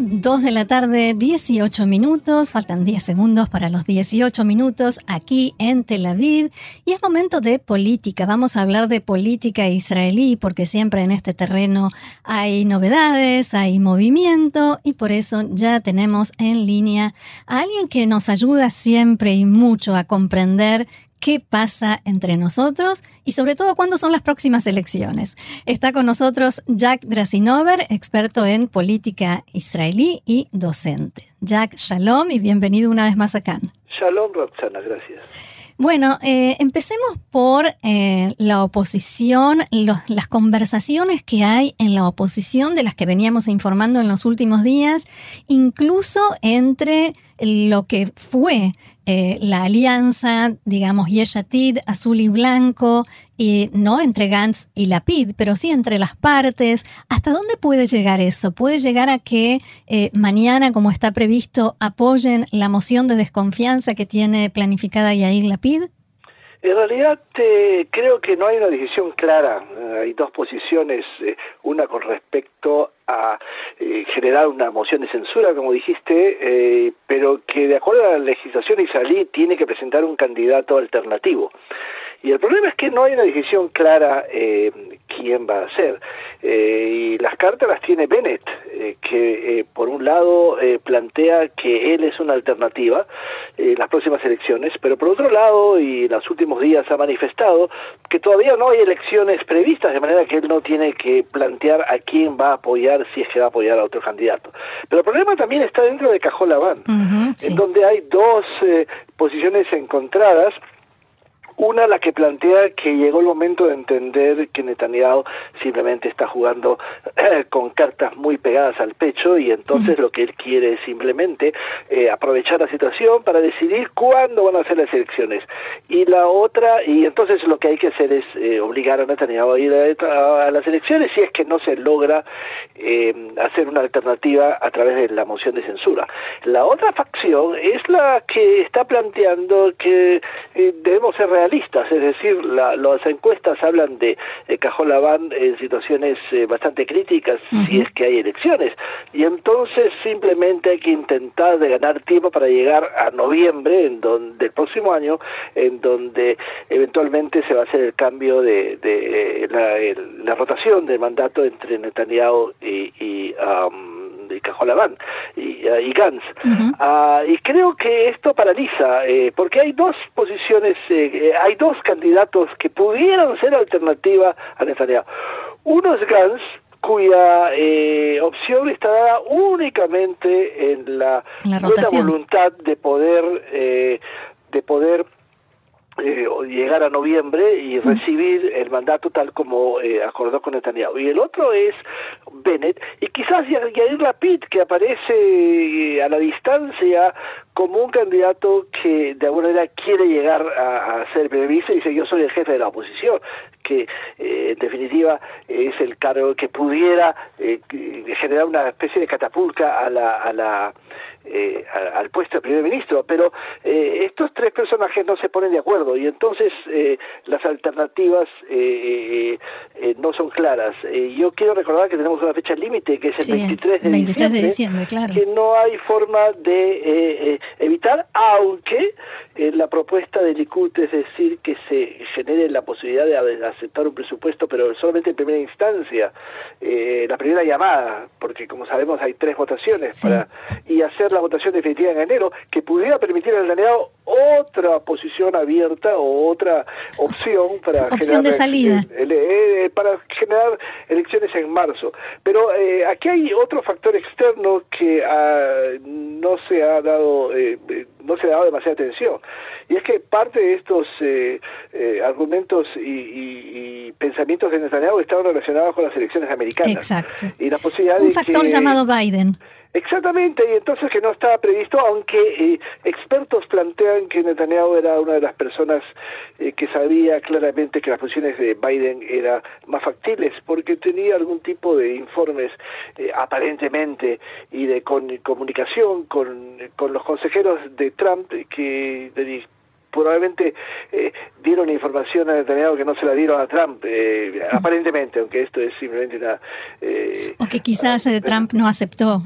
2 de la tarde, 18 minutos, faltan 10 segundos para los 18 minutos aquí en Tel Aviv y es momento de política. Vamos a hablar de política israelí porque siempre en este terreno hay novedades, hay movimiento y por eso ya tenemos en línea a alguien que nos ayuda siempre y mucho a comprender qué pasa entre nosotros y sobre todo cuándo son las próximas elecciones. Está con nosotros Jack Drasinover, experto en política israelí y docente. Jack, shalom y bienvenido una vez más acá. Shalom, Roxana, gracias. Bueno, eh, empecemos por eh, la oposición, las conversaciones que hay en la oposición de las que veníamos informando en los últimos días, incluso entre lo que fue eh, la alianza, digamos, Yeshatid, azul y blanco, y no entre Gantz y Lapid, pero sí entre las partes. ¿Hasta dónde puede llegar eso? ¿Puede llegar a que eh, mañana, como está previsto, apoyen la moción de desconfianza que tiene planificada Yair Lapid? En realidad eh, creo que no hay una decisión clara. hay dos posiciones, una con respecto a eh, generar una moción de censura, como dijiste, eh, pero que de acuerdo a la legislación israelí tiene que presentar un candidato alternativo. Y el problema es que no hay una decisión clara eh, quién va a ser. y las cartas las tiene Bennett, que por un lado plantea que él es una alternativa en las próximas elecciones, pero por otro lado, y en los últimos días ha manifestado que todavía no hay elecciones previstas, de manera que él no tiene que plantear a quién va a apoyar si es que va a apoyar a otro candidato. Pero el problema también está dentro de Cajón Laván, en donde hay dos eh, posiciones encontradas una, la que plantea que llegó el momento de entender que Netanyahu simplemente está jugando eh, con cartas muy pegadas al pecho y entonces lo que él quiere es simplemente eh, aprovechar la situación para decidir cuándo van a ser las elecciones. Y la otra, y entonces lo que hay que hacer es eh, obligar a Netanyahu a ir a, las elecciones si es que no se logra hacer una alternativa a través de la moción de censura. La otra facción es la que está planteando que debemos ser realistas es decir, las encuestas hablan de Cajón Laván en situaciones eh, bastante críticas si es que hay elecciones, y entonces simplemente hay que intentar de ganar tiempo para llegar a noviembre en donde, del próximo año, en donde eventualmente se va a hacer el cambio de, la, rotación del mandato entre Netanyahu y, y de Cajolabán y, y Gantz. Ah, y creo que esto paraliza, eh, porque hay dos posiciones, eh, eh, hay dos candidatos que pudieran ser alternativa a Netanyahu. Uno es Gantz, cuya opción está dada únicamente en la, voluntad de poder de poder eh, llegar a noviembre y recibir el mandato tal como eh, acordó con Netanyahu. Y el otro es Bennett, y quizás Yair Lapid, que aparece eh, a la distancia como un candidato que de alguna manera quiere llegar a, ser primer y dice yo soy el jefe de la oposición, que eh, en definitiva es el cargo que pudiera generar una especie de catapulta a la, a la eh, al puesto de primer ministro, pero eh, estos tres personajes no se ponen de acuerdo y entonces eh, las alternativas eh, no son claras. yo quiero recordar que tenemos una fecha límite que es el 23, de, 23 de diciembre, claro. que no hay forma de evitar, aunque la propuesta del Likud es decir que se genere la posibilidad de aceptar un presupuesto, pero solamente en primera instancia, la primera llamada, porque como sabemos hay tres votaciones para y hacer la votación definitiva en enero, que pudiera permitir al alineado otra posición abierta o otra opción para opción generar, de salida eh, para generar elecciones en marzo. Pero eh, aquí hay otro factor externo que ah, no se ha dado eh, no se ha dado demasiada atención y es que parte de estos argumentos y, pensamientos de Netanyahu estaban relacionados con las elecciones americanas. Exacto. Y la posibilidad un factor llamado Biden Exactamente, y entonces que no estaba previsto, aunque eh, expertos plantean que Netanyahu era una de las personas eh, que sabía claramente que las posiciones de Biden eran más factibles, porque tenía algún tipo de informes eh, aparentemente y de comunicación con, con los consejeros de Trump que probablemente eh, dieron información a Netanyahu que no se la dieron a Trump, eh, aparentemente, aunque esto es simplemente una... Eh, o que quizás eh, Trump no aceptó.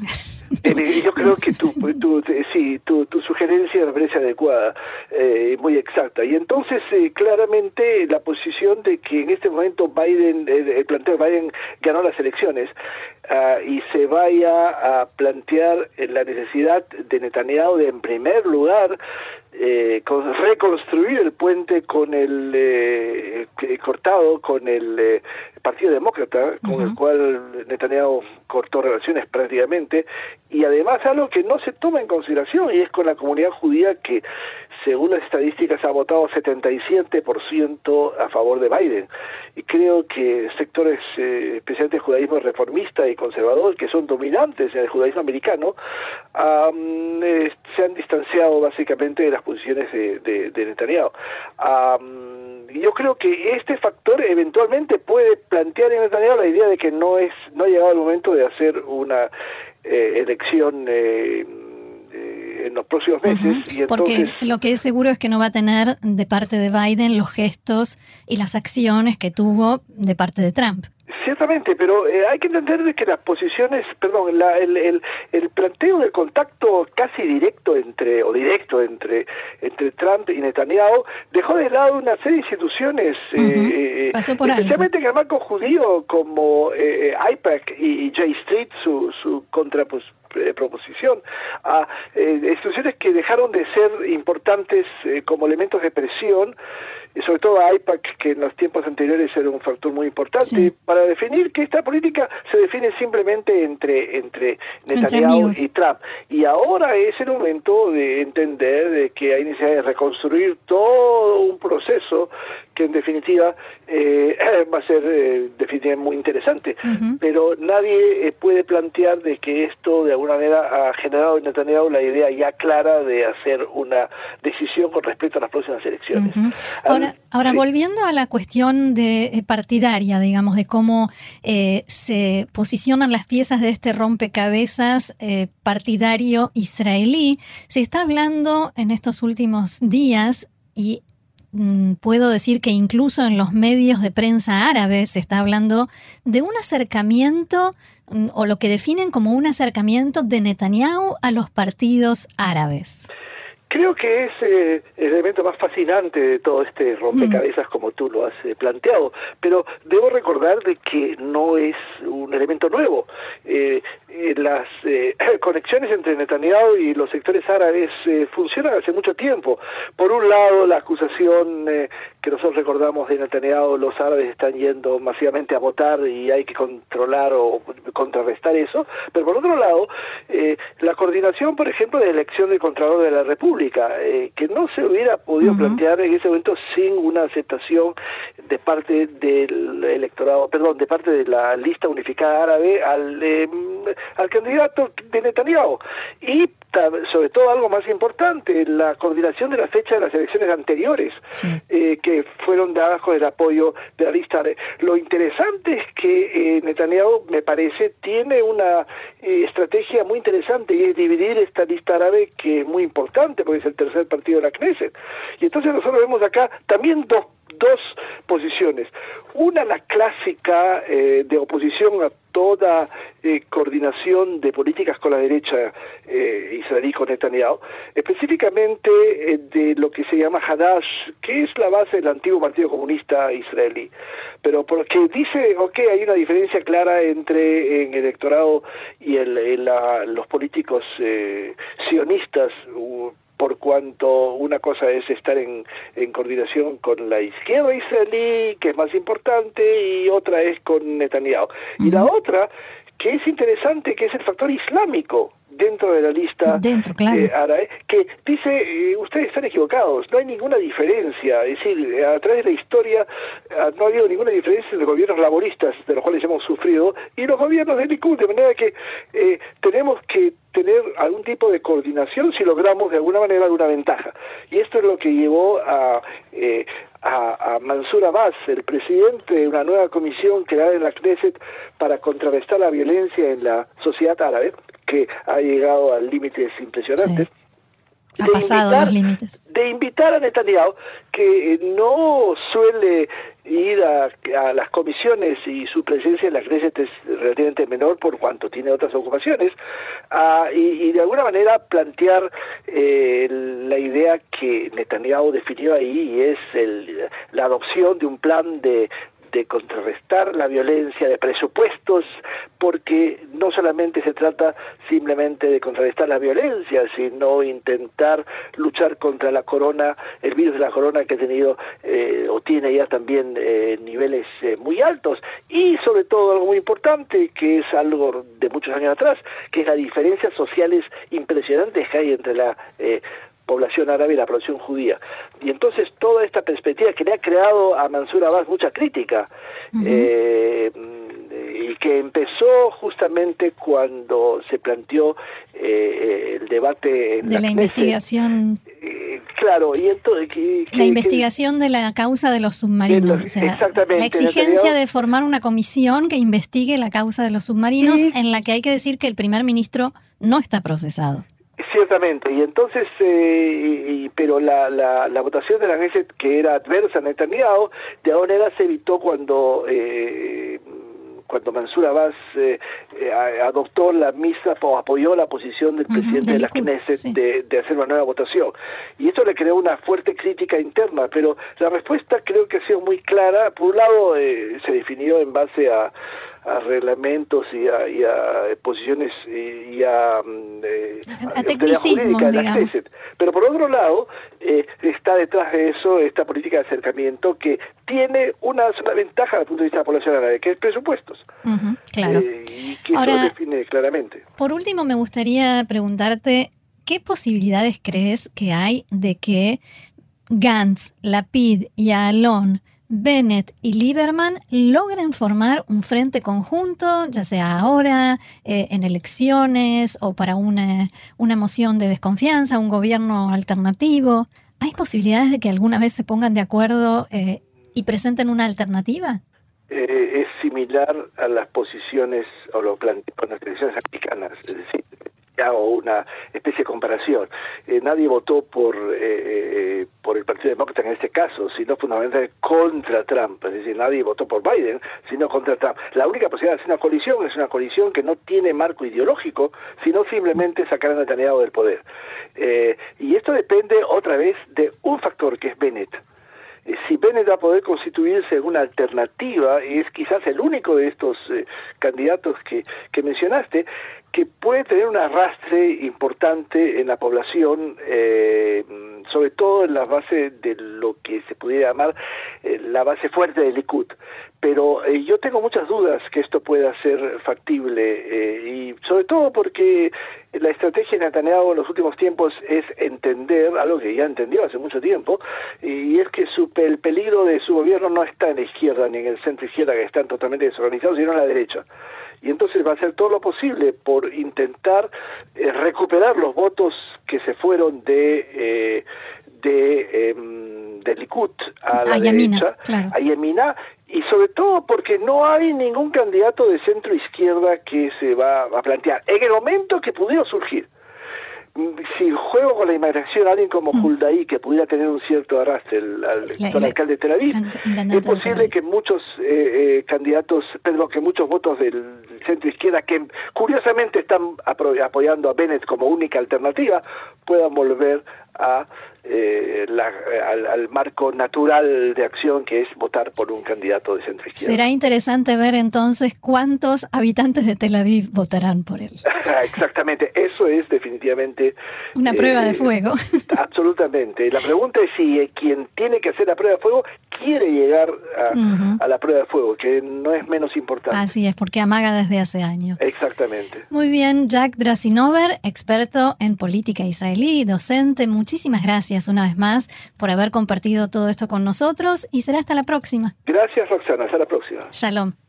Yo creo que tu, tu, sí, tu, tu sugerencia me parece adecuada, eh, muy exacta. Y entonces, eh, claramente, la posición de que en este momento Biden, el planteo de Biden ganó las elecciones uh, y se vaya a plantear la necesidad de Netanyahu de, en primer lugar, eh, con, reconstruir el puente con el eh, cortado con el eh, Partido Demócrata, con el cual Netanyahu cortó relaciones prácticamente, y además algo que no se toma en consideración, y es con la comunidad judía que, según las estadísticas, ha votado 77% a favor de Biden. Y creo que sectores, eh, especialmente el judaísmo reformista y conservador, que son dominantes en el judaísmo americano, eh, se han distanciado básicamente de las posiciones de, de, de Netanyahu. yo creo que este factor eventualmente puede plantear en Netanyahu la idea de que no es no ha llegado el momento de hacer una eh, elección eh, en los próximos meses. y Porque lo que es seguro es que no va a tener de parte de Biden los gestos y las acciones que tuvo de parte de Trump. Ciertamente, pero eh, hay que entender que las posiciones, perdón, la, el, el, el, planteo de contacto casi directo entre, o directo entre, entre Trump y Netanyahu, dejó de lado una serie de instituciones, eh, especialmente en el marco judío, como eh, IPAC y, J Street, su, su contraproposición, a instituciones que dejaron de ser importantes como elementos de presión y sobre todo a IPAC, que en los tiempos anteriores era un factor muy importante, para definir que esta política se define simplemente entre, entre Netanyahu y Trump. Y ahora es el momento de entender de que hay necesidad de reconstruir todo un proceso que en definitiva eh, va a ser eh, definitivamente muy interesante. Pero nadie eh, puede plantear de que esto de alguna manera ha generado en Netanyahu la idea ya clara de hacer una decisión con respecto a las próximas elecciones. Ahora, volviendo a la cuestión de partidaria, digamos, de cómo se posicionan las piezas de este rompecabezas partidario israelí, se está hablando en estos últimos días y puedo decir que incluso en los medios de prensa árabes se está hablando de un acercamiento mm, o lo que definen como un acercamiento de Netanyahu a los partidos árabes. Creo que es eh, el elemento más fascinante de todo este rompecabezas mm. como tú lo has eh, planteado, pero debo recordar de que no es un elemento nuevo. Eh, las conexiones entre Netanyahu y los sectores árabes funcionan hace mucho tiempo. Por un lado, la acusación que nosotros recordamos de Netanyahu, los árabes están yendo masivamente a votar y hay que controlar o contrarrestar eso, pero por otro lado, la coordinación, por ejemplo, de elección del Contralor de la República, eh, que no se hubiera podido plantear en ese momento sin una aceptación de parte del electorado, perdón, de parte de la lista unificada árabe al, em, al candidato de Netanyahu. Y sobre todo algo más importante, la coordinación de la fecha de las elecciones anteriores, eh, que fueron dadas con el apoyo de la lista árabe. Lo interesante es que eh, Netanyahu, me parece, tiene una estrategia muy interesante y es dividir esta lista árabe que es muy importante porque es el tercer partido de la Knesset. Y entonces nosotros vemos acá también dos dos posiciones. Una, la clásica eh, de oposición a toda eh, coordinación de políticas con la derecha eh, israelí con Netanyahu, específicamente eh, de lo que se llama Hadash, que es la base del antiguo Partido Comunista israelí, pero porque dice, ok, hay una diferencia clara entre en el electorado y el, los políticos sionistas, por cuanto una cosa es estar en, en, coordinación con la izquierda israelí, que es más importante, y otra es con Netanyahu. Y la otra, que es interesante, que es el factor islámico dentro de la lista dentro, claro. árabe, que dice, ustedes están equivocados, no hay ninguna diferencia, es decir, a través de la historia ah, no ha habido ninguna diferencia entre gobiernos laboristas, de los cuales hemos sufrido, y los gobiernos de Likud, de manera que tenemos que tener algún tipo de coordinación si logramos de alguna manera alguna ventaja. Y esto es lo que llevó a, eh, a, Mansur Abbas, el presidente de una nueva comisión creada en la Knesset para contrarrestar la violencia en la sociedad árabe, que ha llegado a límites impresionantes. Ha pasado los límites. De invitar a Netanyahu, que no suele ir a, las comisiones y su presencia en la Knesset es relativamente menor por cuanto tiene otras ocupaciones, y, de alguna manera plantear eh, la idea que Netanyahu definió ahí y es el, la adopción de un plan de, de contrarrestar la violencia, de presupuestos, porque no solamente se trata simplemente de contrarrestar la violencia, sino intentar luchar contra la corona, el virus de la corona que ha tenido eh, o tiene ya también eh, niveles eh, muy altos. Y sobre todo algo muy importante que es algo de muchos años atrás, que es las diferencias sociales impresionantes que hay entre la población árabe y la población judía. Y entonces toda esta perspectiva que le ha creado a Mansur Abbas mucha crítica, eh, y que empezó justamente cuando se planteó eh, el debate de la, investigación. Eh, claro, y entonces... la investigación de la causa de los submarinos. exactamente. La exigencia de formar una comisión que investigue la causa de los submarinos, en la que hay que decir que el primer ministro no está procesado. Ciertamente, y entonces, eh, pero la, la, votación de la Knesset que era adversa a Netanyahu, de alguna manera se evitó cuando eh, cuando Mansur Abbas eh, eh adoptó la misa o apoyó la posición del presidente de la Knesset de, de, hacer una nueva votación. Y esto le creó una fuerte crítica interna, pero la respuesta creo que ha sido muy clara. Por un lado, eh, se definió en base a, a reglamentos y a, y a posiciones y a, mm, eh, a, tecnicismo, digamos. Pero por otro lado, eh, está detrás de eso esta política de acercamiento que tiene una ventaja desde el punto de vista de la población árabe, que es presupuestos. claro. Eh, y que eso lo define claramente. Por último, me gustaría preguntarte, ¿qué posibilidades crees que hay de que Gantz, Lapid y Alon Bennett y Lieberman logren formar un frente conjunto, ya sea ahora, eh, en elecciones o para una, una moción de desconfianza, un gobierno alternativo. ¿Hay posibilidades de que alguna vez se pongan de acuerdo eh, y presenten una alternativa? Eh, es similar a las posiciones o lo con las elecciones americanas, es decir, hago una especie de comparación. Eh, nadie votó por eh, eh, por el Partido Demócrata en este caso, sino fundamentalmente contra Trump. Es decir, nadie votó por Biden, sino contra Trump. La única posibilidad de hacer una coalición es una coalición que no tiene marco ideológico, sino simplemente sacar a Netanyahu del poder. y esto depende otra vez de un factor que es Bennett si Bennett va a poder constituirse en una alternativa, es quizás el único de estos candidatos que, que mencionaste, que puede tener un arrastre importante en la población, eh, sobre todo en la base de lo que se pudiera llamar eh, la base fuerte del Likud. Pero eh, yo tengo muchas dudas que esto pueda ser factible, y sobre todo porque la estrategia de Netanyahu en los últimos tiempos es entender, algo que ya entendió hace mucho tiempo, y es que su, el peligro de su gobierno no está en la izquierda ni en el centro izquierda, que están totalmente desorganizados, sino en la derecha y entonces va a hacer todo lo posible por intentar eh, recuperar los votos que se fueron de eh, de em, de Likud a la derecha, a Yemina, y sobre todo porque no hay ningún candidato de centro izquierda que se va a plantear en el momento que pudiera surgir si juego con la imaginación alguien como Huldaí, que pudiera tener un cierto arrastre, el, alcalde de Tel Aviv, es posible que muchos eh, eh, candidatos, perdón, que muchos votos del centro izquierda, que curiosamente están apoyando a Bennett como única alternativa, puedan volver a eh, al, marco natural de acción que es votar por un candidato de centro izquierda. Será interesante ver entonces cuántos habitantes de Tel Aviv votarán por él. Exactamente, eso es definitivamente... Una prueba de fuego. Absolutamente. La pregunta es si quien tiene que hacer la prueba de fuego quiere llegar a, a la prueba de fuego, que no es menos importante. Así es, porque amaga desde hace años. Exactamente. Muy bien, Jack Drasinover, experto en política israelí, docente, muchísimas gracias una vez más por haber compartido todo esto con nosotros y será hasta la próxima. Gracias, Roxana. Hasta la próxima. Shalom.